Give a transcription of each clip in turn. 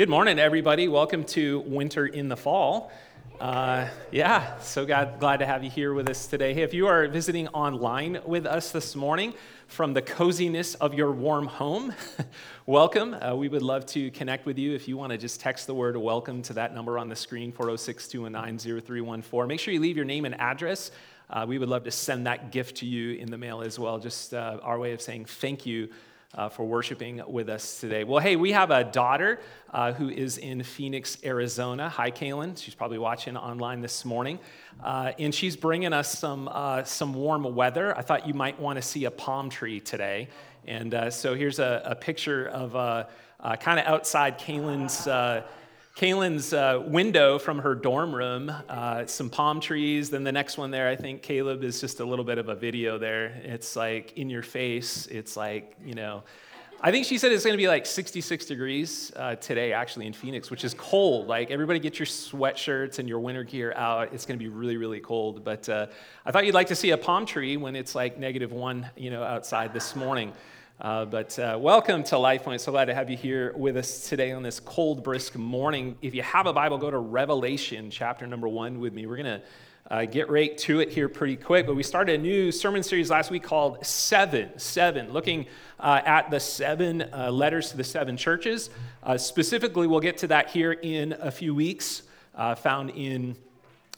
Good morning, everybody. Welcome to Winter in the Fall. Uh, yeah, so glad, glad to have you here with us today. Hey, if you are visiting online with us this morning from the coziness of your warm home, welcome. Uh, we would love to connect with you. If you want to just text the word welcome to that number on the screen, 406 219 0314. Make sure you leave your name and address. Uh, we would love to send that gift to you in the mail as well. Just uh, our way of saying thank you uh, for worshiping with us today. Well, hey, we have a daughter uh, who is in Phoenix, Arizona. Hi, Kaylin. She's probably watching online this morning. Uh, and she's bringing us some, uh, some warm weather. I thought you might want to see a palm tree today. And uh, so here's a, a picture of uh, kind of outside Kaylin's Kaylin's uh, window from her dorm room, uh, some palm trees. Then the next one there, I think Caleb is just a little bit of a video there. It's like in your face. It's like, you know, I think she said it's going to be like 66 degrees uh, today, actually, in Phoenix, which is cold. Like, everybody get your sweatshirts and your winter gear out. It's going to be really, really cold. But uh, I thought you'd like to see a palm tree when it's like negative one, you know, outside this morning. Uh, but uh, welcome to Life Point. So glad to have you here with us today on this cold, brisk morning. If you have a Bible, go to Revelation chapter number one with me. We're going to uh, get right to it here pretty quick. But we started a new sermon series last week called Seven, Seven, looking uh, at the seven uh, letters to the seven churches. Uh, specifically, we'll get to that here in a few weeks, found in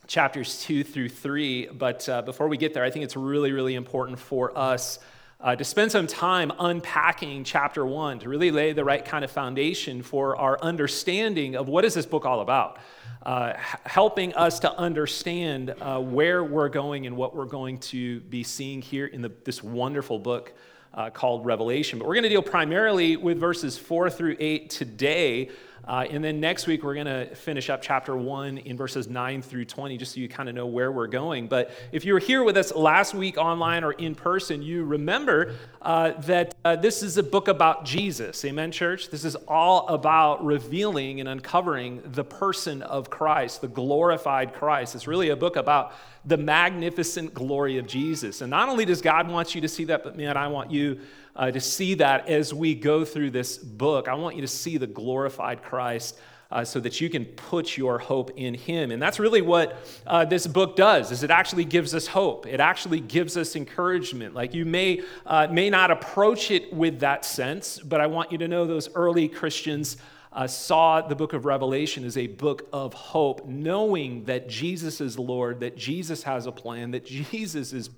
chapters two through three. But before we get there, I think it's really, really important for us uh, to spend some time unpacking chapter one to really lay the right kind of foundation for our understanding of what is this book all about uh, helping us to understand uh, where we're going and what we're going to be seeing here in the, this wonderful book uh, called revelation. But we're going to deal primarily with verses four through eight today uh, and then next week, we're going to finish up chapter 1 in verses 9 through 20, just so you kind of know where we're going. But if you were here with us last week online or in person, you remember uh, that uh, this is a book about Jesus. Amen, church? This is all about revealing and uncovering the person of Christ, the glorified Christ. It's really a book about the magnificent glory of Jesus. And not only does God want you to see that, but man, I want you uh, to see that as we go through this book. I want you to see the glorified Christ. Uh, so that you can put your hope in him and that's really what uh, this book does is it actually gives us hope it actually gives us encouragement like you may uh, may not approach it with that sense but i want you to know those early christians uh, saw the book of revelation as a book of hope knowing that jesus is lord that jesus has a plan that jesus is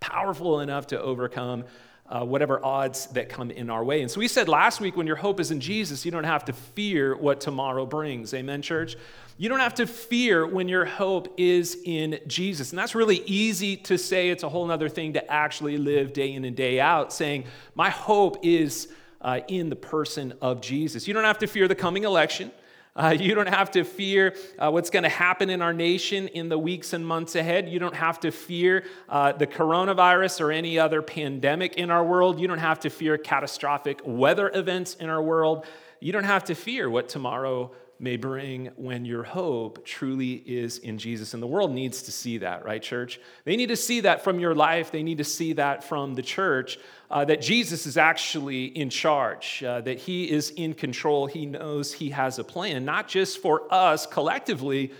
powerful enough to overcome uh, whatever odds that come in our way. And so we said last week when your hope is in Jesus, you don't have to fear what tomorrow brings. Amen, church? You don't have to fear when your hope is in Jesus. And that's really easy to say. It's a whole other thing to actually live day in and day out, saying, My hope is uh, in the person of Jesus. You don't have to fear the coming election. Uh, you don't have to fear uh, what's going to happen in our nation in the weeks and months ahead. You don't have to fear uh, the coronavirus or any other pandemic in our world. You don't have to fear catastrophic weather events in our world. You don't have to fear what tomorrow may bring when your hope truly is in Jesus. And the world needs to see that, right, church? They need to see that from your life. They need to see that from the church uh, that Jesus is actually in charge, uh, that he is in control. He knows he has a plan, not just for us collectively,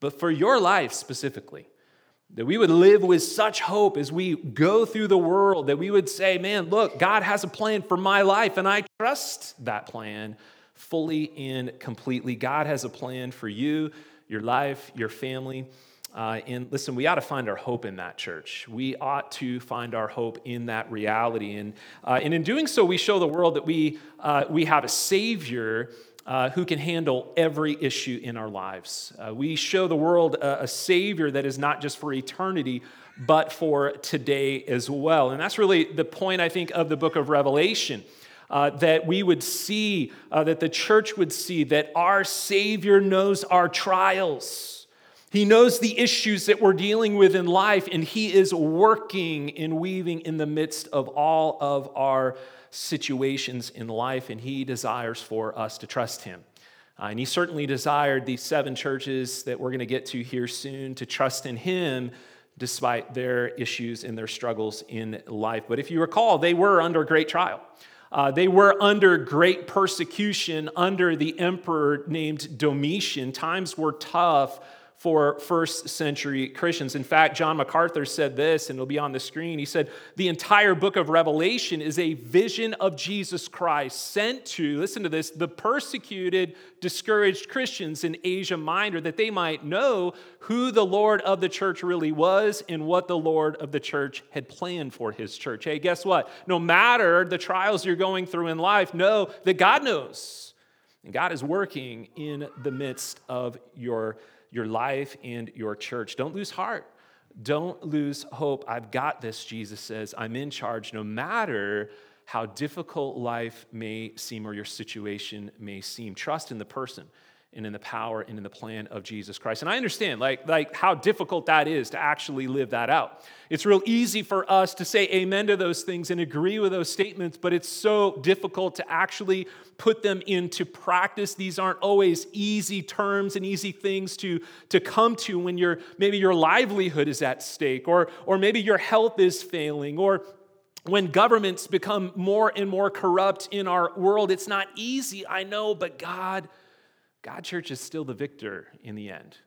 but for your life specifically. That we would live with such hope as we go through the world, that we would say, man, look, God has a plan for my life, and I trust that plan fully and completely. God has a plan for you, your life, your family. Uh, and listen, we ought to find our hope in that church. We ought to find our hope in that reality. And, uh, and in doing so, we show the world that we, uh, we have a Savior uh, who can handle every issue in our lives. Uh, we show the world a, a Savior that is not just for eternity, but for today as well. And that's really the point, I think, of the book of Revelation. Uh, that we would see, uh, that the church would see, that our Savior knows our trials. He knows the issues that we're dealing with in life, and He is working and weaving in the midst of all of our situations in life, and He desires for us to trust Him. Uh, and He certainly desired these seven churches that we're going to get to here soon to trust in Him despite their issues and their struggles in life. But if you recall, they were under great trial. Uh, they were under great persecution under the emperor named Domitian. Times were tough for first century Christians. In fact, John MacArthur said this, and it'll be on the screen. He said, The entire book of Revelation is a vision of Jesus Christ sent to, listen to this, the persecuted, discouraged Christians in Asia Minor, that they might know who the Lord of the church really was and what the Lord of the church had planned for his church. Hey, guess what? No matter the trials you're going through in life, know that God knows. And God is working in the midst of your your life and your church. Don't lose heart. Don't lose hope. I've got this, Jesus says. I'm in charge no matter how difficult life may seem or your situation may seem. Trust in the person and in the power and in the plan of Jesus Christ. And I understand like, like how difficult that is to actually live that out. It's real easy for us to say amen to those things and agree with those statements, but it's so difficult to actually put them into practice. These aren't always easy terms and easy things to, to come to when you're maybe your livelihood is at stake, or, or maybe your health is failing, or when governments become more and more corrupt in our world. It's not easy, I know, but God God, church, is still the victor in the end.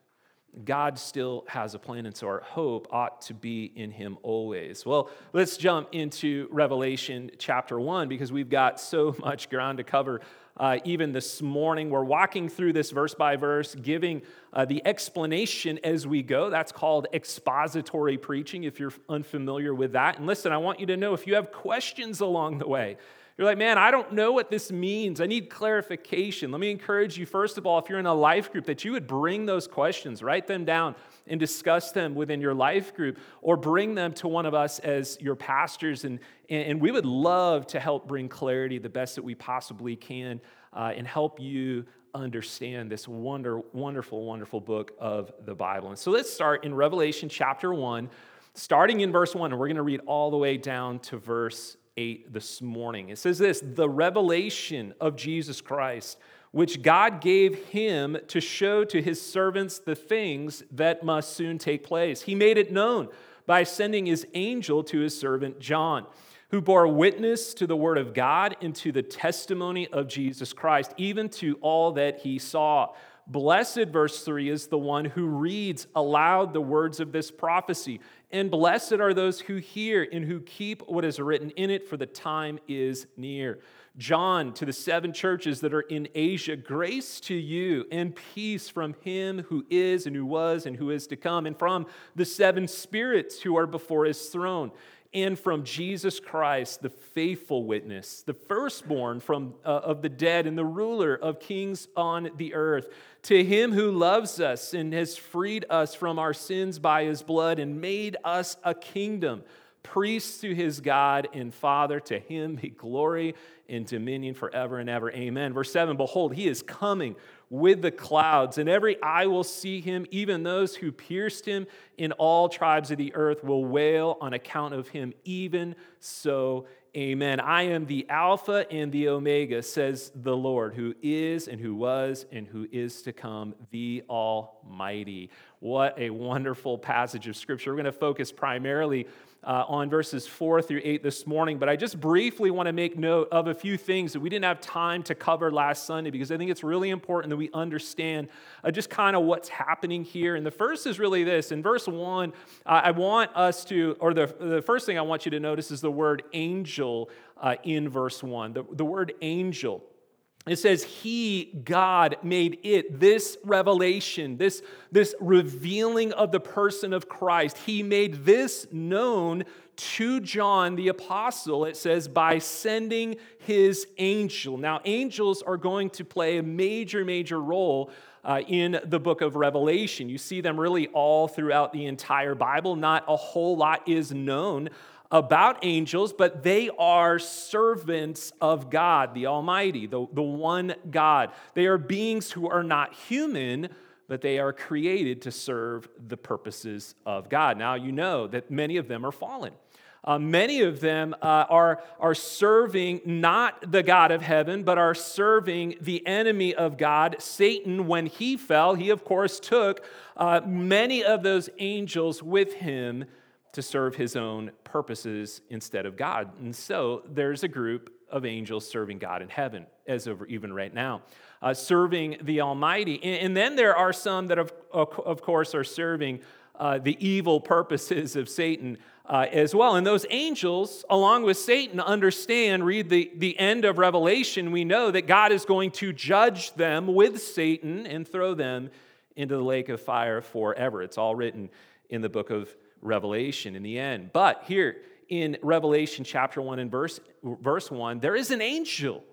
God still has a plan, and so our hope ought to be in Him always. Well, let's jump into Revelation chapter 1 because we've got so much ground to cover. Uh, even this morning, we're walking through this verse by verse, giving uh, the explanation as we go. That's called expository preaching, if you're unfamiliar with that. And listen, I want you to know if you have questions along the way, you're like, man, I don't know what this means. I need clarification. Let me encourage you, first of all, if you're in a life group, that you would bring those questions, write them down, and discuss them within your life group, or bring them to one of us as your pastors. And, and we would love to help bring clarity the best that we possibly can uh, and help you understand this wonder, wonderful, wonderful book of the Bible. And so let's start in Revelation chapter 1, starting in verse 1, and we're going to read all the way down to verse 8 this morning. It says this the revelation of Jesus Christ, which God gave him to show to his servants the things that must soon take place. He made it known by sending his angel to his servant John, who bore witness to the word of God and to the testimony of Jesus Christ, even to all that he saw. Blessed, verse 3, is the one who reads aloud the words of this prophecy. And blessed are those who hear and who keep what is written in it, for the time is near. John, to the seven churches that are in Asia, grace to you and peace from him who is and who was and who is to come, and from the seven spirits who are before his throne and from Jesus Christ, the faithful witness, the firstborn from, uh, of the dead and the ruler of kings on the earth. To him who loves us and has freed us from our sins by his blood and made us a kingdom, priests to his God and Father, to him be glory and dominion forever and ever. Amen. Verse 7 Behold, he is coming with the clouds, and every eye will see him, even those who pierced him in all tribes of the earth will wail on account of him. Even so, amen. I am the Alpha and the Omega, says the Lord, who is and who was and who is to come, the Almighty. What a wonderful passage of Scripture. We're going to focus primarily uh, on verses 4 through 8 this morning, but I just briefly want to make note of a few things that we didn't have time to cover last Sunday because I think it's really important that we understand uh, just kind of what's happening here. And the first is really this in verse 1, uh, I want us to, or the, the first thing I want you to notice is the word angel uh, in verse 1. The, the word angel. It says, He, God, made it, this revelation, this, this revealing of the person of Christ. He made this known to John the apostle, it says, by sending his angel. Now, angels are going to play a major, major role uh, in the book of Revelation. You see them really all throughout the entire Bible. Not a whole lot is known about angels, but they are servants of God, the Almighty, the, the one God. They are beings who are not human, but they are created to serve the purposes of God. Now, you know that many of them are fallen. Uh, many of them uh, are, are serving not the God of heaven, but are serving the enemy of God, Satan. When he fell, he, of course, took uh, many of those angels with him to serve his own purposes instead of God. And so there's a group of angels serving God in heaven, as of even right now, uh, serving the Almighty. And, and, then there are some that, of, of course, are serving uh, the evil purposes of Satan uh, as well. And those angels, along with Satan, understand, read the, the end of Revelation, we know that God is going to judge them with Satan and throw them into the lake of fire forever. It's all written in the book of Revelation in the end. But here in Revelation chapter 1 and verse, verse 1, there is an angel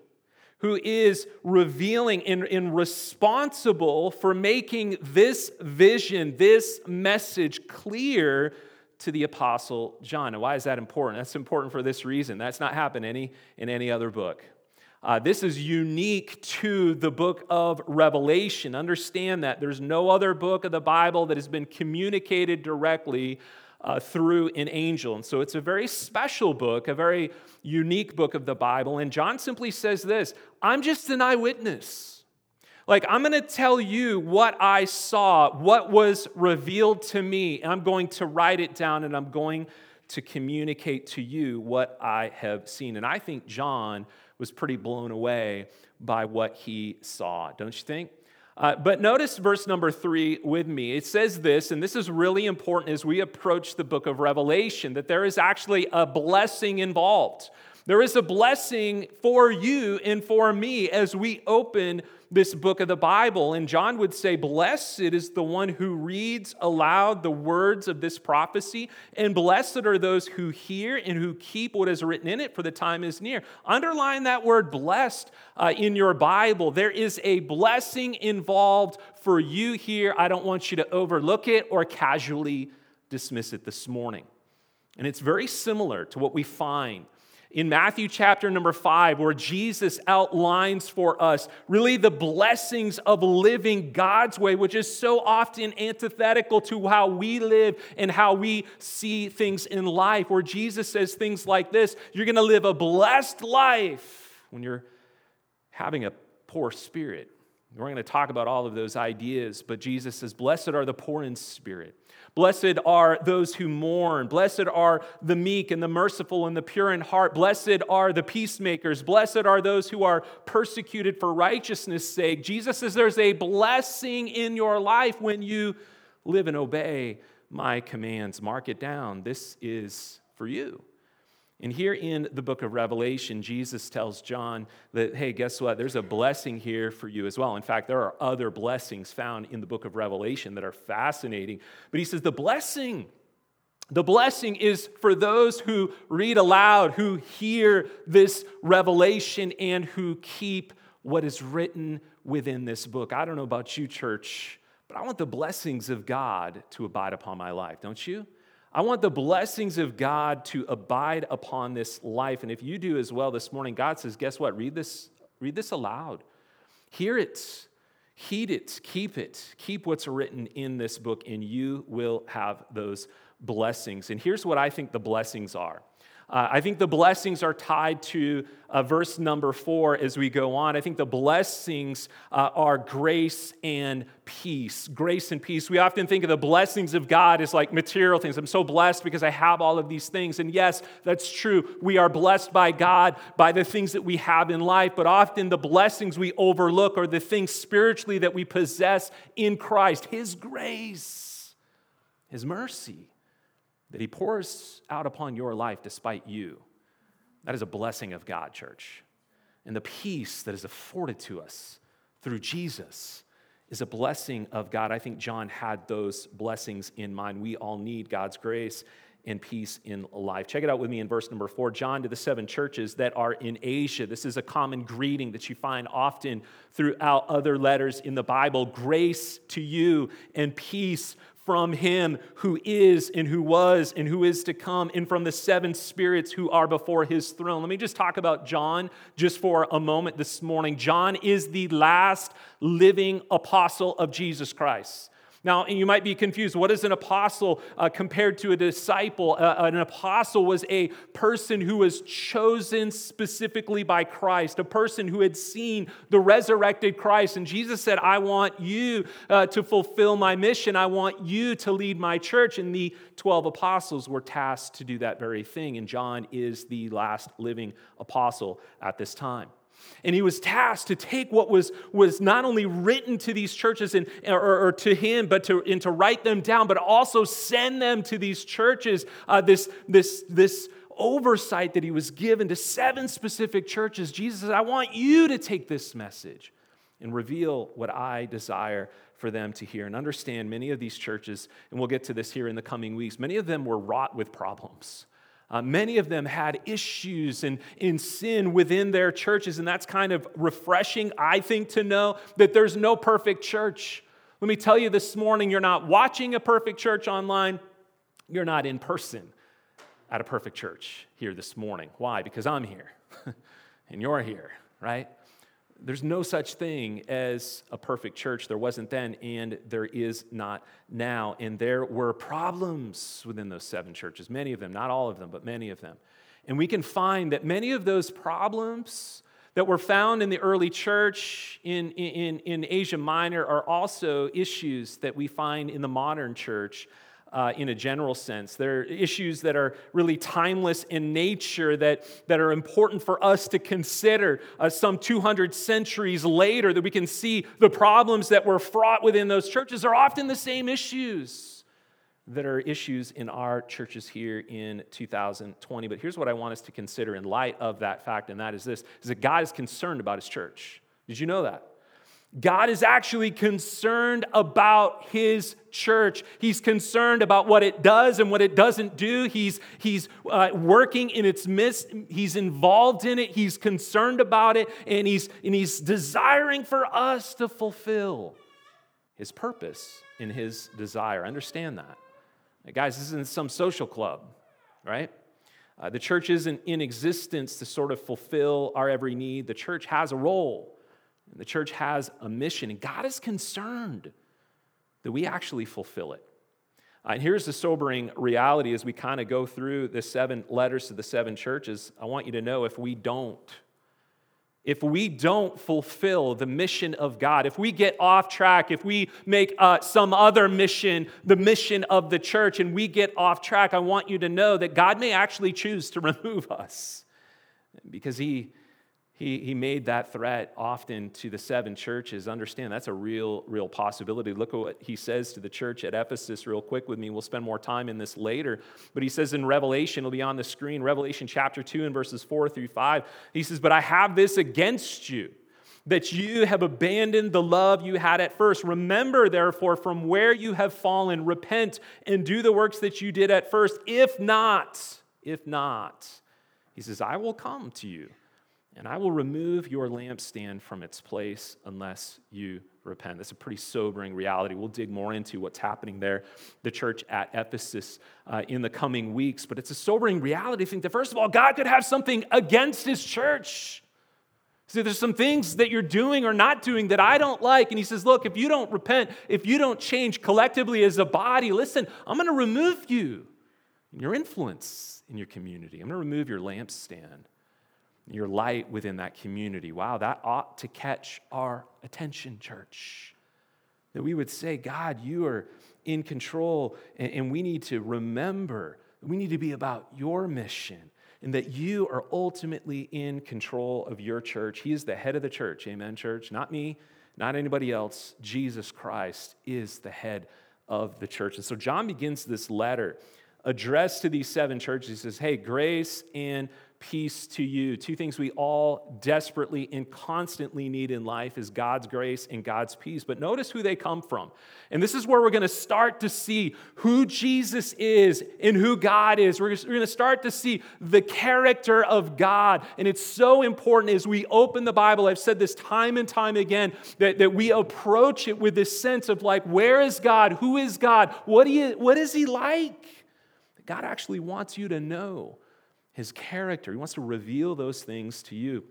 who is revealing and, and responsible for making this vision, this message clear to the apostle John. And why is that important? That's important for this reason. That's not happened any in any other book. Uh, this is unique to the book of Revelation. Understand that there's no other book of the Bible that has been communicated directly uh, through an angel. And so it's a very special book, a very unique book of the Bible. And John simply says this I'm just an eyewitness. Like, I'm going to tell you what I saw, what was revealed to me. And I'm going to write it down and I'm going to communicate to you what I have seen. And I think John was pretty blown away by what he saw, don't you think? Uh, but notice verse number three with me. It says this, and this is really important as we approach the book of Revelation, that there is actually a blessing involved. There is a blessing for you and for me as we open this book of the Bible. And John would say, Blessed is the one who reads aloud the words of this prophecy, and blessed are those who hear and who keep what is written in it, for the time is near. Underline that word blessed uh, in your Bible. There is a blessing involved for you here. I don't want you to overlook it or casually dismiss it this morning. And it's very similar to what we find in Matthew chapter number five, where Jesus outlines for us really the blessings of living God's way, which is so often antithetical to how we live and how we see things in life, where Jesus says things like this You're going to live a blessed life when you're having a poor spirit. We're going to talk about all of those ideas, but Jesus says, Blessed are the poor in spirit. Blessed are those who mourn. Blessed are the meek and the merciful and the pure in heart. Blessed are the peacemakers. Blessed are those who are persecuted for righteousness' sake. Jesus says there's a blessing in your life when you live and obey my commands. Mark it down. This is for you. And here in the book of Revelation, Jesus tells John that, hey, guess what? There's a blessing here for you as well. In fact, there are other blessings found in the book of Revelation that are fascinating. But he says, the blessing, the blessing is for those who read aloud, who hear this revelation, and who keep what is written within this book. I don't know about you, church, but I want the blessings of God to abide upon my life, don't you? I want the blessings of God to abide upon this life. And if you do as well this morning, God says, guess what? Read this, read this aloud. Hear it, heed it, keep it. Keep what's written in this book, and you will have those blessings. And here's what I think the blessings are uh, I think the blessings are tied to uh, verse number four as we go on. I think the blessings uh, are grace and peace. Grace and peace. We often think of the blessings of God as like material things. I'm so blessed because I have all of these things. And yes, that's true. We are blessed by God by the things that we have in life, but often the blessings we overlook are the things spiritually that we possess in Christ His grace, His mercy that He pours out upon your life despite you. That is a blessing of God, church. And the peace that is afforded to us through Jesus is a blessing of God. I think John had those blessings in mind. We all need God's grace and peace in life. Check it out with me in verse number four. John to the seven churches that are in Asia. This is a common greeting that you find often throughout other letters in the Bible. Grace to you and peace from him who is and who was and who is to come, and from the seven spirits who are before his throne. Let me just talk about John just for a moment this morning. John is the last living apostle of Jesus Christ. Now, you might be confused. What is an apostle uh, compared to a disciple? Uh, an apostle was a person who was chosen specifically by Christ, a person who had seen the resurrected Christ. And Jesus said, I want you uh, to fulfill my mission. I want you to lead my church. And the 12 apostles were tasked to do that very thing. And John is the last living apostle at this time. And he was tasked to take what was, was not only written to these churches and, or, or to him, but to, and to write them down, but also send them to these churches. Uh, this, this, this oversight that he was given to seven specific churches. Jesus said, I want you to take this message and reveal what I desire for them to hear. And understand many of these churches, and we'll get to this here in the coming weeks, many of them were wrought with problems. Uh, many of them had issues and in sin within their churches, and that's kind of refreshing, I think, to know that there's no perfect church. Let me tell you this morning you're not watching a perfect church online, you're not in person at a perfect church here this morning. Why? Because I'm here and you're here, right? There's no such thing as a perfect church. There wasn't then, and there is not now. And there were problems within those seven churches, many of them, not all of them, but many of them. And we can find that many of those problems that were found in the early church in, in, in Asia Minor are also issues that we find in the modern church uh, in a general sense. There are issues that are really timeless in nature that, that are important for us to consider uh, some 200 centuries later, that we can see the problems that were fraught within those churches are often the same issues that are issues in our churches here in 2020. But here's what I want us to consider in light of that fact, and that is this is that God is concerned about his church. Did you know that? God is actually concerned about his church. He's concerned about what it does and what it doesn't do. He's, he's uh, working in its midst. He's involved in it. He's concerned about it. And he's, and he's desiring for us to fulfill his purpose in his desire. Understand that. Guys, this isn't some social club, right? Uh, the church isn't in existence to sort of fulfill our every need. The church has a role. The church has a mission, and God is concerned that we actually fulfill it. Uh, and here's the sobering reality as we kind of go through the seven letters to the seven churches. I want you to know if we don't, if we don't fulfill the mission of God, if we get off track, if we make uh, some other mission the mission of the church and we get off track, I want you to know that God may actually choose to remove us because He he, he made that threat often to the seven churches. Understand that's a real, real possibility. Look at what he says to the church at Ephesus, real quick with me. We'll spend more time in this later. But he says in Revelation, it'll be on the screen, Revelation chapter 2 and verses 4 through 5. He says, But I have this against you that you have abandoned the love you had at first. Remember, therefore, from where you have fallen, repent and do the works that you did at first. If not, if not, he says, I will come to you and I will remove your lampstand from its place unless you repent. That's a pretty sobering reality. We'll dig more into what's happening there, the church at Ephesus, uh, in the coming weeks. But it's a sobering reality to think that, first of all, God could have something against his church. See, there's some things that you're doing or not doing that I don't like. And he says, Look, if you don't repent, if you don't change collectively as a body, listen, I'm going to remove you and your influence in your community. I'm going to remove your lampstand your light within that community. Wow, that ought to catch our attention, church. That we would say, God, you are in control, and, we need to remember, we need to be about your mission, and that you are ultimately in control of your church. He is the head of the church. Amen, church? Not me, not anybody else. Jesus Christ is the head of the church. And so John begins this letter addressed to these seven churches. He says, Hey, grace and peace to you. Two things we all desperately and constantly need in life is God's grace and God's peace. But notice who they come from. And this is where we're going to start to see who Jesus is and who God is. We're going to start to see the character of God. And it's so important as we open the Bible. I've said this time and time again that, that we approach it with this sense of like, where is God? Who is God? What, you, what is He like? God actually wants you to know his character. He wants to reveal those things to you.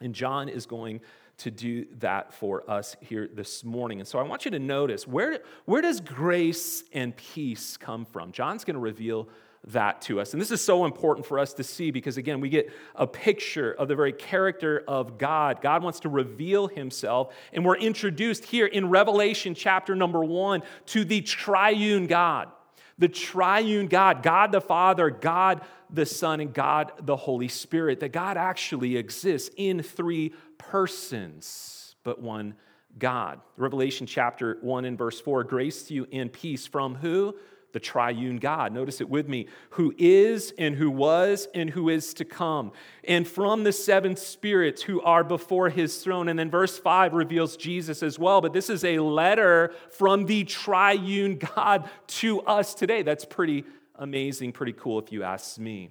And John is going to do that for us here this morning. And so I want you to notice where, where does grace and peace come from? John's going to reveal that to us. And this is so important for us to see because, again, we get a picture of the very character of God. God wants to reveal himself, and we're introduced here in Revelation chapter number one to the triune God. The triune God, God the Father, God the Son, and God the Holy Spirit. That God actually exists in three persons, but one God. Revelation chapter 1 and verse 4 grace to you and peace from who? The triune God. Notice it with me who is and who was and who is to come. And from the seven spirits who are before his throne. And then verse 5 reveals Jesus as well. But this is a letter from the triune God to us today. That's pretty amazing, pretty cool if you ask me.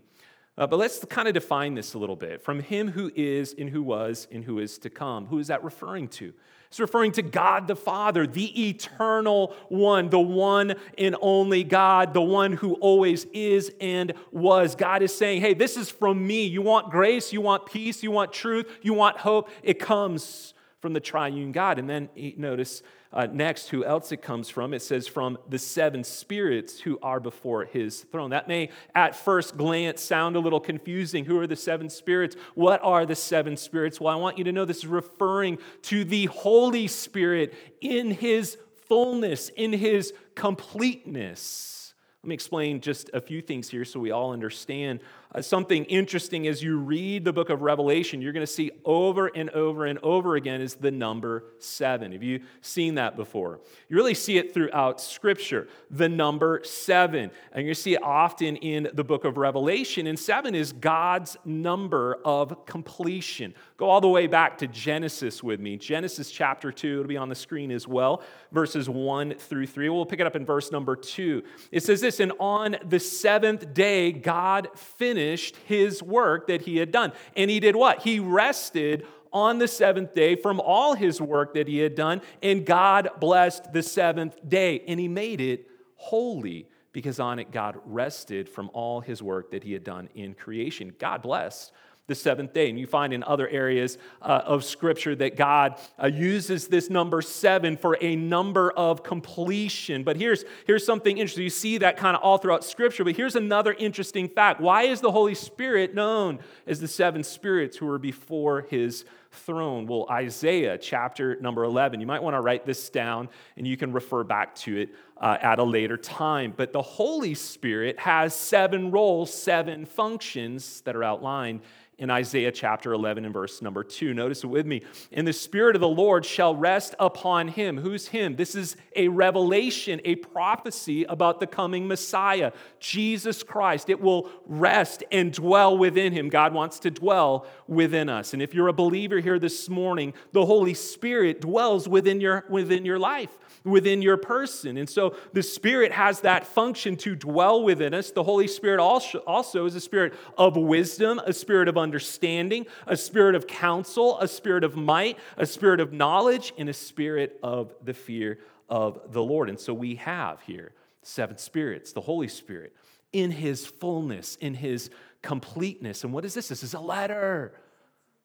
Uh, but let's kind of define this a little bit. From him who is and who was and who is to come. Who is that referring to? It's referring to God the Father, the eternal one, the one and only God, the one who always is and was. God is saying, hey, this is from me. You want grace, you want peace, you want truth, you want hope. It comes from the triune God. And then notice uh, next, who else it comes from? It says, from the seven spirits who are before his throne. That may, at first glance, sound a little confusing. Who are the seven spirits? What are the seven spirits? Well, I want you to know this is referring to the Holy Spirit in his fullness, in his completeness. Let me explain just a few things here so we all understand. Uh, something interesting as you read the book of Revelation, you're going to see over and over and over again is the number seven. Have you seen that before? You really see it throughout Scripture, the number seven. And you see it often in the book of Revelation. And seven is God's number of completion. Go all the way back to Genesis with me. Genesis chapter 2, it'll be on the screen as well, verses 1 through 3. We'll pick it up in verse number 2. It says this And on the seventh day, God finished his work that he had done. And he did what? He rested on the seventh day from all his work that he had done, and God blessed the seventh day, and he made it holy because on it God rested from all his work that he had done in creation. God blessed the seventh day. And you find in other areas uh, of Scripture that God uh, uses this number seven for a number of completion. But here's, here's something interesting. You see that kind of all throughout Scripture, but here's another interesting fact. Why is the Holy Spirit known as the seven spirits who are before his throne? Well, Isaiah chapter number 11, you might want to write this down and you can refer back to it uh, at a later time. But the Holy Spirit has seven roles, seven functions that are outlined in Isaiah chapter 11 and verse number 2. Notice it with me. And the Spirit of the Lord shall rest upon him. Who's him? This is a revelation, a prophecy about the coming Messiah, Jesus Christ. It will rest and dwell within him. God wants to dwell within us. And if you're a believer here this morning, the Holy Spirit dwells within your, within your life within your person. And so the Spirit has that function to dwell within us. The Holy Spirit also also is a spirit of wisdom, a spirit of understanding, a spirit of counsel, a spirit of might, a spirit of knowledge, and a spirit of the fear of the Lord. And so we have here seven spirits, the Holy Spirit in his fullness, in his completeness. And what is this? This is a letter.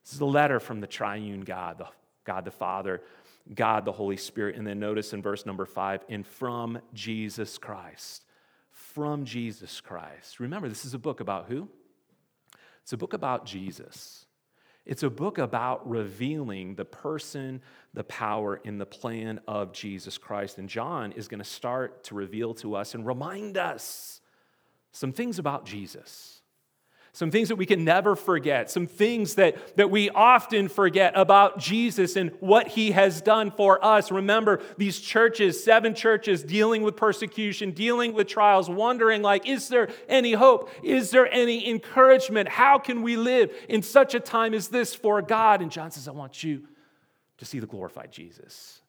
This is a letter from the triune God, the God the Father, God the Holy Spirit. And then notice in verse number five, and from Jesus Christ. From Jesus Christ. Remember, this is a book about who? It's a book about Jesus. It's a book about revealing the person, the power, and the plan of Jesus Christ. And John is going to start to reveal to us and remind us some things about Jesus some things that we can never forget, some things that, that we often forget about Jesus and what he has done for us. Remember these churches, seven churches dealing with persecution, dealing with trials, wondering like, is there any hope? Is there any encouragement? How can we live in such a time as this for God? And John says, I want you to see the glorified Jesus.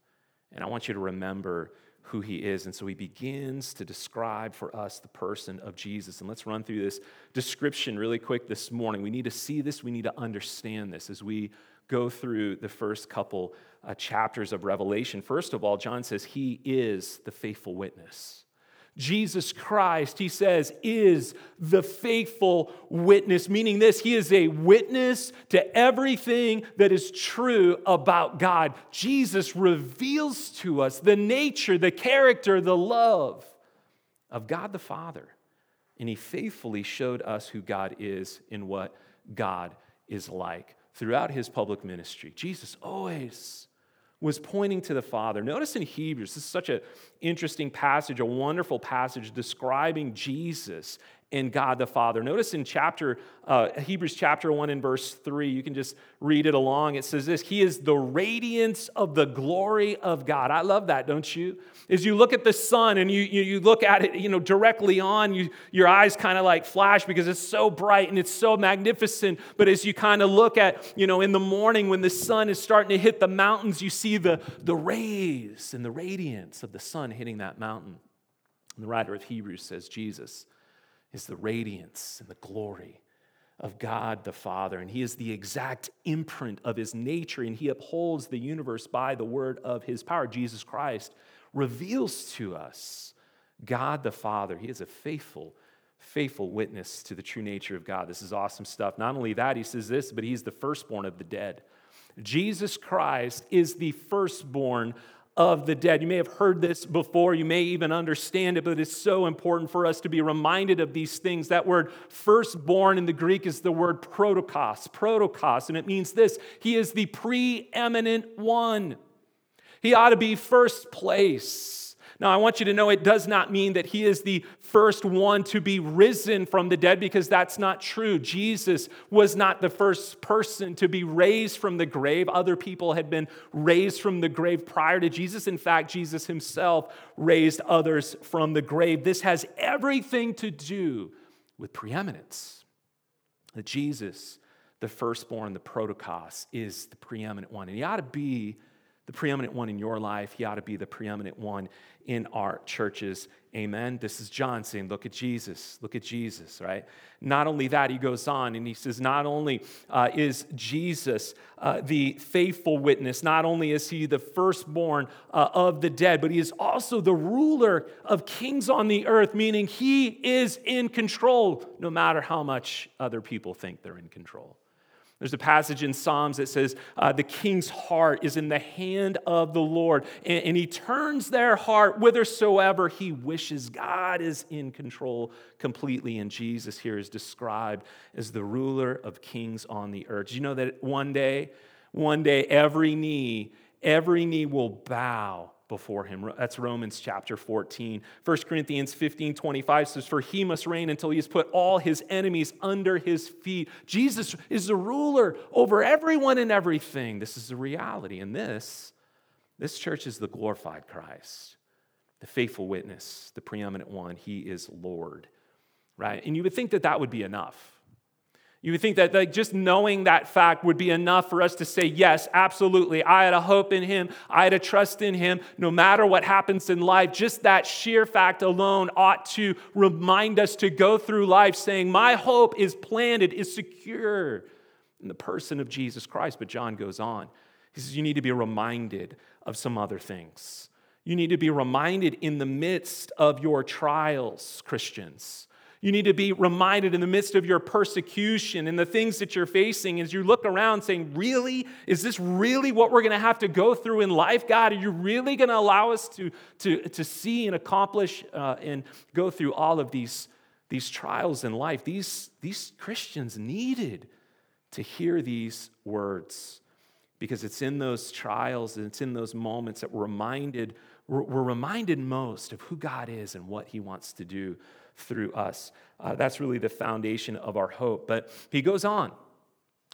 And I want you to remember who he is. And so he begins to describe for us the person of Jesus. And let's run through this description really quick this morning. We need to see this, we need to understand this as we go through the first couple uh, chapters of Revelation. First of all, John says he is the faithful witness. Jesus Christ, he says, is the faithful witness, meaning this, he is a witness to everything that is true about God. Jesus reveals to us the nature, the character, the love of God the Father. And he faithfully showed us who God is and what God is like throughout his public ministry. Jesus always was pointing to the Father. Notice in Hebrews, this is such an interesting passage, a wonderful passage describing Jesus and God the Father. Notice in chapter uh, Hebrews chapter 1 and verse 3, you can just read it along. It says this He is the radiance of the glory of God. I love that, don't you? As you look at the sun and you, you, you look at it, you know, directly on, you, your eyes kind of like flash because it's so bright and it's so magnificent. But as you kind of look at, you know, in the morning when the sun is starting to hit the mountains, you see the, the rays and the radiance of the sun hitting that mountain. And the writer of Hebrews says, Jesus is the radiance and the glory of God the Father, and He is the exact imprint of His nature, and He upholds the universe by the word of His power. Jesus Christ reveals to us God the Father. He is a faithful, faithful witness to the true nature of God. This is awesome stuff. Not only that, He says this, but He's the firstborn of the dead. Jesus Christ is the firstborn of the dead. You may have heard this before, you may even understand it, but it's so important for us to be reminded of these things. That word firstborn in the Greek is the word protokos, protokos, and it means this He is the preeminent one. He ought to be first place. Now, I want you to know it does not mean that he is the first one to be risen from the dead because that's not true. Jesus was not the first person to be raised from the grave. Other people had been raised from the grave prior to Jesus. In fact, Jesus himself raised others from the grave. This has everything to do with preeminence. That Jesus, the firstborn, the protokos, is the preeminent one. And he ought to be the preeminent one in your life. He ought to be the preeminent one in our churches. Amen. This is John saying, Look at Jesus. Look at Jesus, right? Not only that, he goes on and he says, Not only uh, is Jesus uh, the faithful witness, not only is he the firstborn uh, of the dead, but he is also the ruler of kings on the earth, meaning he is in control no matter how much other people think they're in control. There's a passage in Psalms that says, uh, The king's heart is in the hand of the Lord, and, and, he turns their heart whithersoever he wishes. God is in control completely, and Jesus here is described as the ruler of kings on the earth. You know that one day, one day, every knee, every knee will bow before him. That's Romans chapter 14. 1 Corinthians 15 25 says, For he must reign until he has put all his enemies under his feet. Jesus is the ruler over everyone and everything. This is the reality. And this, this church is the glorified Christ, the faithful witness, the preeminent one. He is Lord, right? And you would think that that would be enough. You would think that like, just knowing that fact would be enough for us to say, yes, absolutely. I had a hope in him. I had a trust in him. No matter what happens in life, just that sheer fact alone ought to remind us to go through life saying, my hope is planted, is secure in the person of Jesus Christ. But John goes on. He says, you need to be reminded of some other things. You need to be reminded in the midst of your trials, Christians you need to be reminded in the midst of your persecution and the things that you're facing as you look around saying, Really? Is this really what we're going to have to go through in life, God? Are you really going to allow us to, to, to see and accomplish uh, and go through all of these, these trials in life? These, these Christians needed to hear these words because it's in those trials and it's in those moments that we're reminded, we're, we're reminded most of who God is and what He wants to do through us. Uh, that's really the foundation of our hope. But he goes on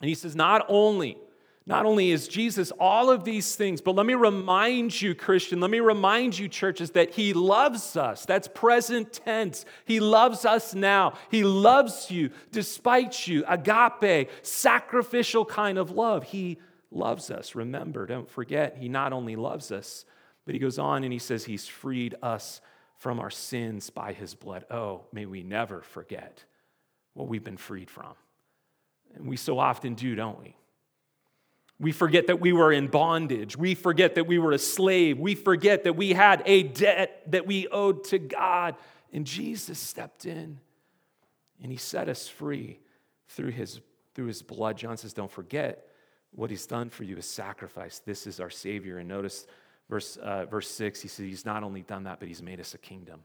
and he says, not only. Not only is Jesus all of these things, but let me remind you, Christian, let me remind you, churches, that He loves us. That's present tense. He loves us now. He loves you despite you. Agape, sacrificial kind of love. He loves us. Remember, don't forget, He not only loves us, but He goes on and He says He's freed us from our sins by his blood. Oh, may we never forget what we've been freed from. And we so often do, don't we? We forget that we were in bondage. We forget that we were a slave. We forget that we had a debt that we owed to God. And Jesus stepped in and he set us free through his, through his blood. John says, Don't forget what he's done for you is sacrifice. This is our Savior. And notice verse, uh, verse 6, he says, He's not only done that, but he's made us a kingdom.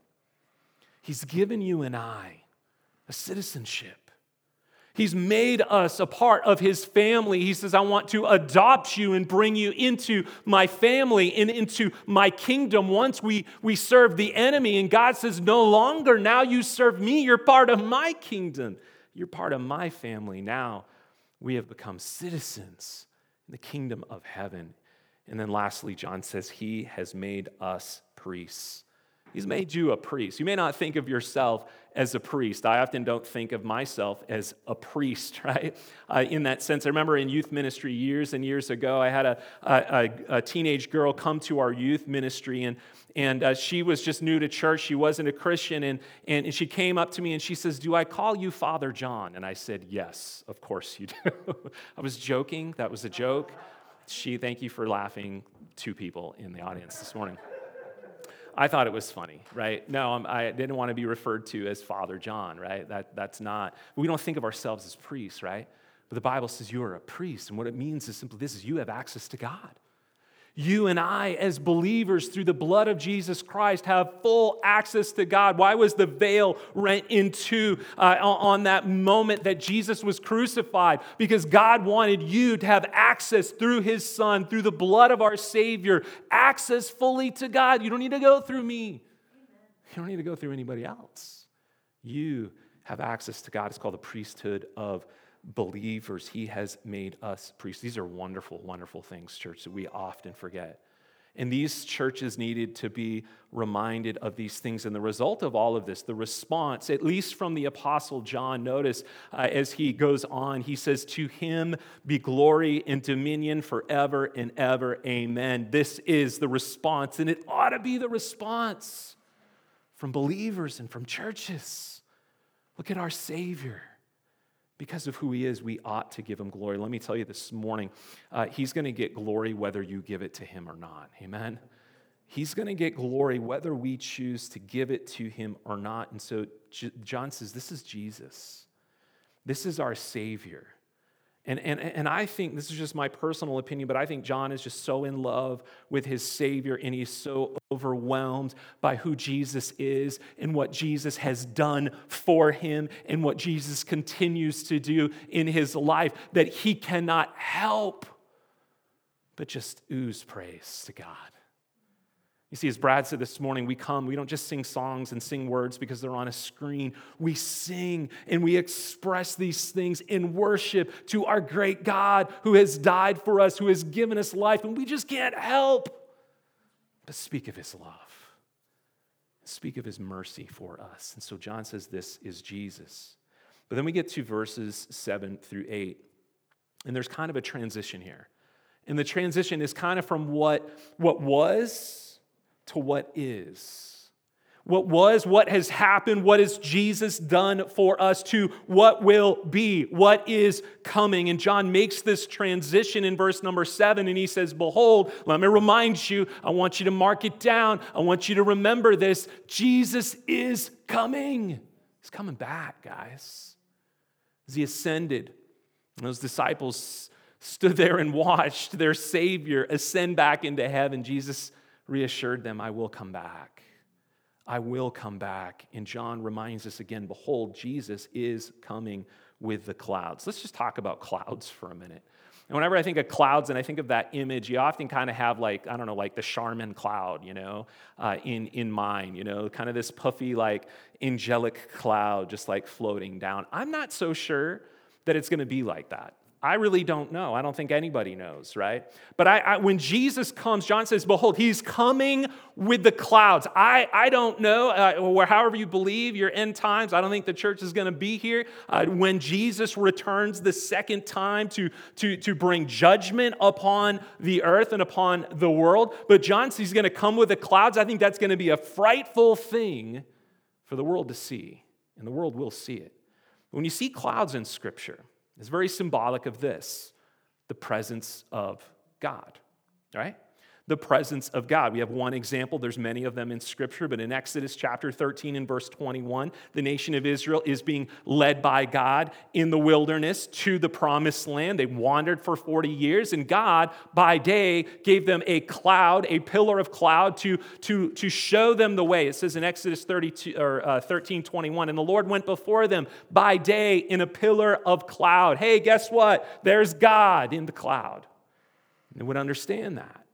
He's given you and I a citizenship. He's made us a part of his family. He says, I want to adopt you and bring you into my family and into my kingdom. Once we, we serve the enemy, and God says, No longer, now you serve me. You're part of my kingdom. You're part of my family. Now we have become citizens in the kingdom of heaven. And then lastly, John says, He has made us priests. He's made you a priest. You may not think of yourself as a priest. I often don't think of myself as a priest, right? Uh, in that sense, I remember in youth ministry years and years ago, I had a, a, a teenage girl come to our youth ministry, and, and uh, she was just new to church. She wasn't a Christian, and, and she came up to me and she says, Do I call you Father John? And I said, Yes, of course you do. I was joking. That was a joke. She, thank you for laughing, two people in the audience this morning. I thought it was funny, right? No, I'm, I did not want to be referred to as Father John, right? That, that's not, we don't think of ourselves as priests, right? But the Bible says you are a priest. And what it means is simply this is you have access to God. You and I, as believers, through the blood of Jesus Christ, have full access to God. Why was the veil rent in two uh, on that moment that Jesus was crucified? Because God wanted you to have access through His Son, through the blood of our Savior, access fully to God. You don't need to go through me, you don't need to go through anybody else. You have access to God. It's called the priesthood of believers. He has made us priests. These are wonderful, wonderful things, church, that we often forget. And these churches needed to be reminded of these things. And the result of all of this, the response, at least from the Apostle John, notice uh, as he goes on, he says, To him be glory and dominion forever and ever. Amen. This is the response, and it ought to be the response from believers and from churches. Look at our Savior because of who he is, we ought to give him glory. Let me tell you this morning, uh, he's going to get glory whether you give it to him or not. Amen? He's going to get glory whether we choose to give it to him or not. And so J- John says, This is Jesus. This is our Savior. And, and, and I think, this is just my personal opinion, but I think John is just so in love with his Savior and he's so overwhelmed by who Jesus is and what Jesus has done for him and what Jesus continues to do in his life that he cannot help but just ooze praise to God. You see, as Brad said this morning, we come, we don't just sing songs and sing words because they're on a screen. We sing and we express these things in worship to our great God who has died for us, who has given us life, and we just can't help but speak of his love, speak of his mercy for us. And so John says this is Jesus. But then we get to verses seven through eight, and there's kind of a transition here. And the transition is kind of from what, what was to what is. What was, what has happened, what has Jesus done for us to what will be, what is coming. And John makes this transition in verse number seven, and he says, Behold, let me remind you, I want you to mark it down, I want you to remember this Jesus is coming. He's coming back, guys. As he ascended, and those disciples stood there and watched their Savior ascend back into heaven. Jesus reassured them, I will come back. I will come back. And John reminds us again behold, Jesus is coming with the clouds. Let's just talk about clouds for a minute. And whenever I think of clouds and I think of that image, you often kind of have like, I don't know, like the Charmin cloud, you know, uh, in, in mind, you know, kind of this puffy, like angelic cloud just like floating down. I'm not so sure that it's going to be like that. I really don't know. I don't think anybody knows, right? But I, I, when Jesus comes, John says, Behold, he's coming with the clouds. I, I don't know, uh, or however you believe your end times, I don't think the church is going to be here uh, when Jesus returns the second time to, to, to bring judgment upon the earth and upon the world. But John says he's going to come with the clouds. I think that's going to be a frightful thing for the world to see, and the world will see it. When you see clouds in Scripture, is very symbolic of this the presence of God, right? The presence of God. We have one example, there's many of them in Scripture, but in Exodus chapter 13 and verse 21, the nation of Israel is being led by God in the wilderness to the promised land. They wandered for 40 years, and God, by day, gave them a cloud, a pillar of cloud to, to, to show them the way. It says in Exodus 32, or, uh, 13 21, and the Lord went before them by day in a pillar of cloud. Hey, guess what? There's God in the cloud. They would understand that.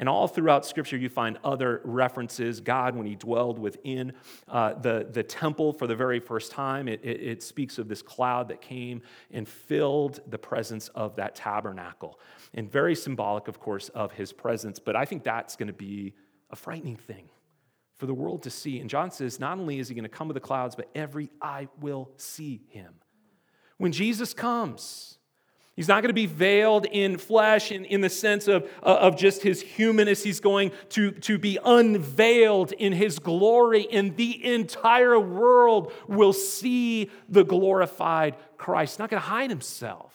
And all throughout Scripture, you find other references. God, when he dwelled within uh, the, the temple for the very first time, it, it, it speaks of this cloud that came and filled the presence of that tabernacle. And very symbolic, of course, of his presence. But I think that's going to be a frightening thing for the world to see. And John says, not only is he going to come with the clouds, but every eye will see him. When Jesus comes, He's not going to be veiled in flesh in, in the sense of, uh, of just his humanness. He's going to, to be unveiled in his glory, and the entire world will see the glorified Christ. He's not going to hide himself,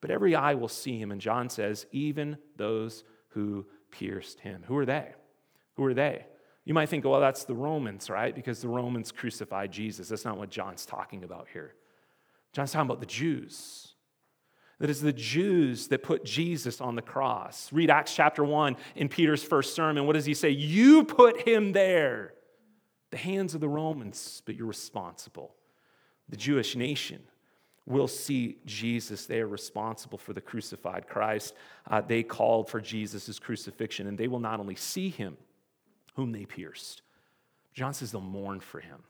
but every eye will see him. And John says, even those who pierced him. Who are they? Who are they? You might think, well, that's the Romans, right? Because the Romans crucified Jesus. That's not what John's talking about here. John's talking about the Jews that it's the Jews that put Jesus on the cross. Read Acts chapter 1 in Peter's first sermon. What does he say? You put him there. The hands of the Romans, but you're responsible. The Jewish nation will see Jesus. They are responsible for the crucified Christ. Uh, they called for Jesus' crucifixion, and they will not only see him, whom they pierced. John says they'll mourn for him.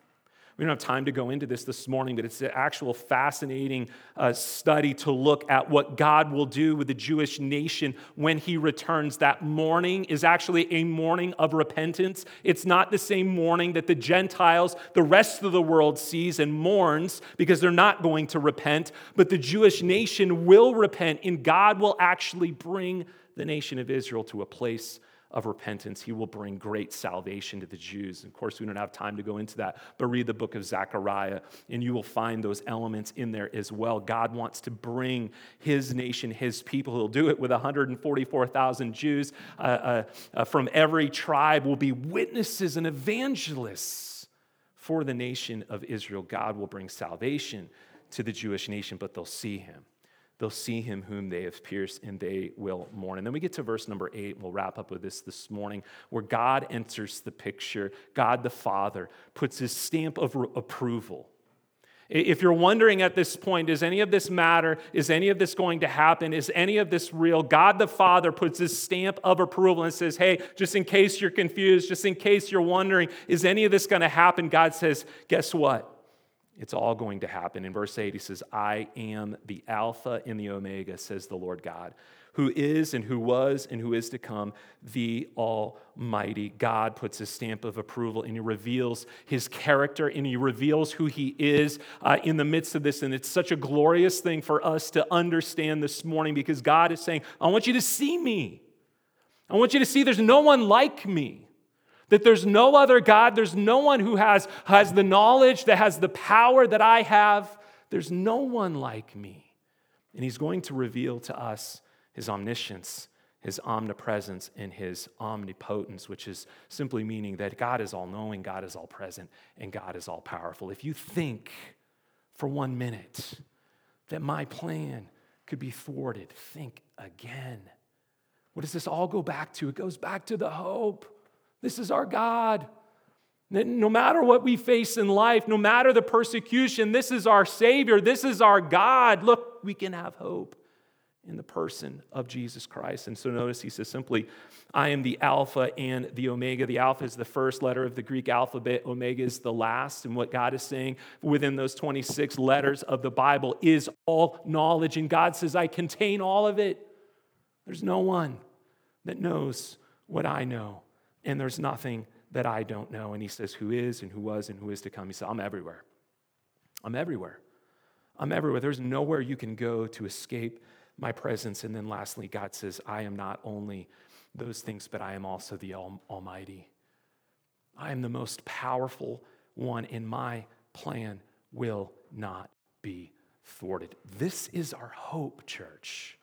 We don't have time to go into this this morning, but it's an actual fascinating uh, study to look at what God will do with the Jewish nation when he returns. That mourning is actually a mourning of repentance. It's not the same mourning that the Gentiles, the rest of the world sees and mourns because they're not going to repent, but the Jewish nation will repent, and God will actually bring the nation of Israel to a place of repentance, he will bring great salvation to the Jews. Of course, we don't have time to go into that, but read the book of Zechariah, and you will find those elements in there as well. God wants to bring his nation, his people. He'll do it with 144,000 Jews uh, uh, uh, from every tribe, will be witnesses and evangelists for the nation of Israel. God will bring salvation to the Jewish nation, but they'll see him. They'll see him whom they have pierced, and they will mourn. And then we get to verse number eight, we'll wrap up with this this morning, where God enters the picture. God the Father puts his stamp of approval. If you're wondering at this point, does any of this matter? Is any of this going to happen? Is any of this real? God the Father puts his stamp of approval and says, Hey, just in case you're confused, just in case you're wondering, is any of this going to happen? God says, Guess what? It's all going to happen. In verse 8, he says, I am the Alpha and the Omega, says the Lord God, who is and who was and who is to come, the Almighty. God puts his stamp of approval and he reveals his character and he reveals who he is uh, in the midst of this. And it's such a glorious thing for us to understand this morning because God is saying, I want you to see me. I want you to see there's no one like me that there's no other God, there's no one who has, has the knowledge, that has the power that I have. There's no one like me. And he's going to reveal to us his omniscience, his omnipresence, and his omnipotence, which is simply meaning that God is all knowing, God is all present, and God is all powerful. If you think for one minute that my plan could be thwarted, think again. What does this all go back to? It goes back to the hope this is our God. No matter what we face in life, no matter the persecution, this is our Savior. This is our God. Look, we can have hope in the person of Jesus Christ. And so notice he says simply, I am the Alpha and the Omega. The Alpha is the first letter of the Greek alphabet, Omega is the last. And what God is saying within those 26 letters of the Bible is all knowledge. And God says, I contain all of it. There's no one that knows what I know and there's nothing that I don't know. And he says, Who is and who was and who is to come? He said, I'm everywhere. I'm everywhere. I'm everywhere. There's nowhere you can go to escape my presence. And then lastly, God says, I am not only those things, but I am also the Almighty. I am the most powerful one, and my plan will not be thwarted. This is our hope, church.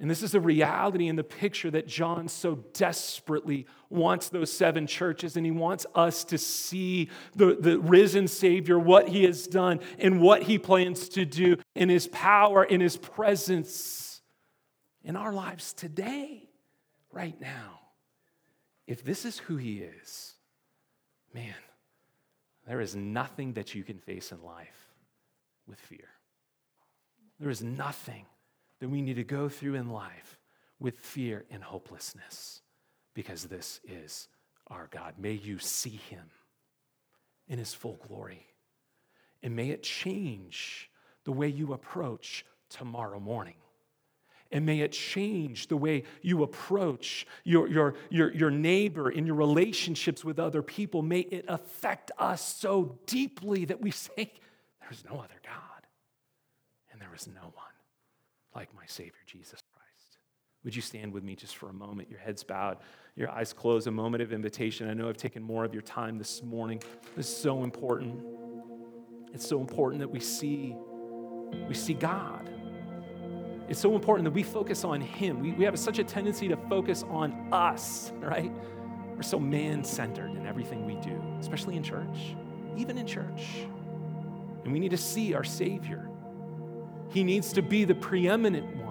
And this is the reality in the picture that John so desperately wants those seven churches, and he wants us to see the, the risen Savior, what he has done, and what he plans to do in his power, in his presence in our lives today, right now. If this is who he is, man, there is nothing that you can face in life with fear. There is nothing that we need to go through in life with fear and hopelessness because this is our God. May you see him in his full glory. And may it change the way you approach tomorrow morning. And may it change the way you approach your, your, your, your neighbor in your relationships with other people. May it affect us so deeply that we say, There's no other God, and there is no one like my Savior, Jesus Christ. Would you stand with me just for a moment, your heads bowed, your eyes closed, a moment of invitation? I know I've taken more of your time this morning. This is so important. It's so important that we see, we see God. It's so important that we focus on Him. We, we have such a tendency to focus on us, right? We're so man centered in everything we do, especially in church, even in church. And we need to see our Savior. He needs to be the preeminent one.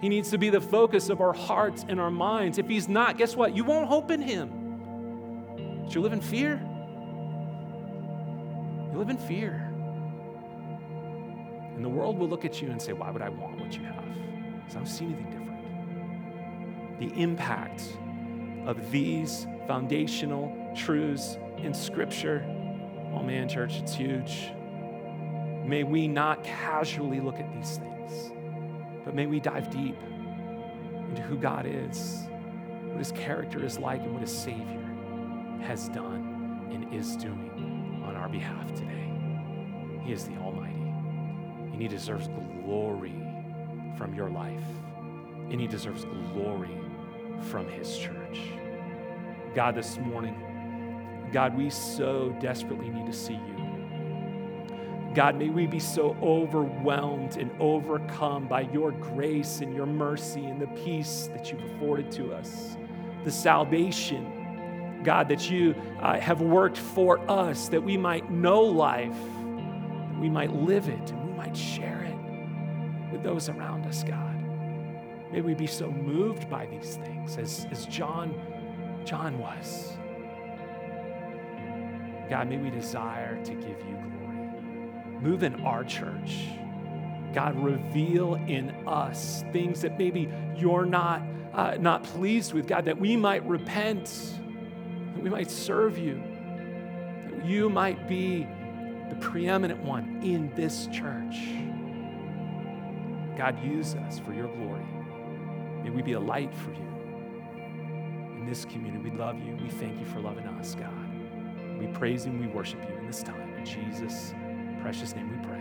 He needs to be the focus of our hearts and our minds. If he's not, guess what? You won't hope in him. But you live in fear. You live in fear. And the world will look at you and say, Why would I want what you have? Because I don't see anything different. The impact of these foundational truths in Scripture, oh man, church, it's huge. May we not casually look at these things, but may we dive deep into who God is, what his character is like, and what his Savior has done and is doing on our behalf today. He is the Almighty, and he deserves glory from your life, and he deserves glory from his church. God, this morning, God, we so desperately need to see you. God, may we be so overwhelmed and overcome by your grace and your mercy and the peace that you've afforded to us, the salvation, God, that you uh, have worked for us, that we might know life, that we might live it, and we might share it with those around us, God. May we be so moved by these things as, as John, John was. God, may we desire to give you glory. Move in our church. God, reveal in us things that maybe you're not, uh, not pleased with, God, that we might repent, that we might serve you, that you might be the preeminent one in this church. God, use us for your glory. May we be a light for you in this community. We love you. We thank you for loving us, God. We praise and we worship you in this time. In Jesus' precious name we pray.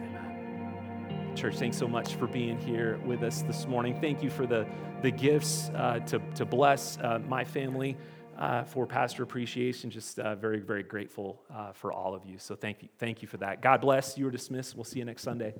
Amen. Church, thanks so much for being here with us this morning. Thank you for the, the gifts uh, to, to bless uh, my family uh, for pastor appreciation. Just uh, very, very grateful uh, for all of you. So thank you, thank you for that. God bless. You are dismissed. We'll see you next Sunday.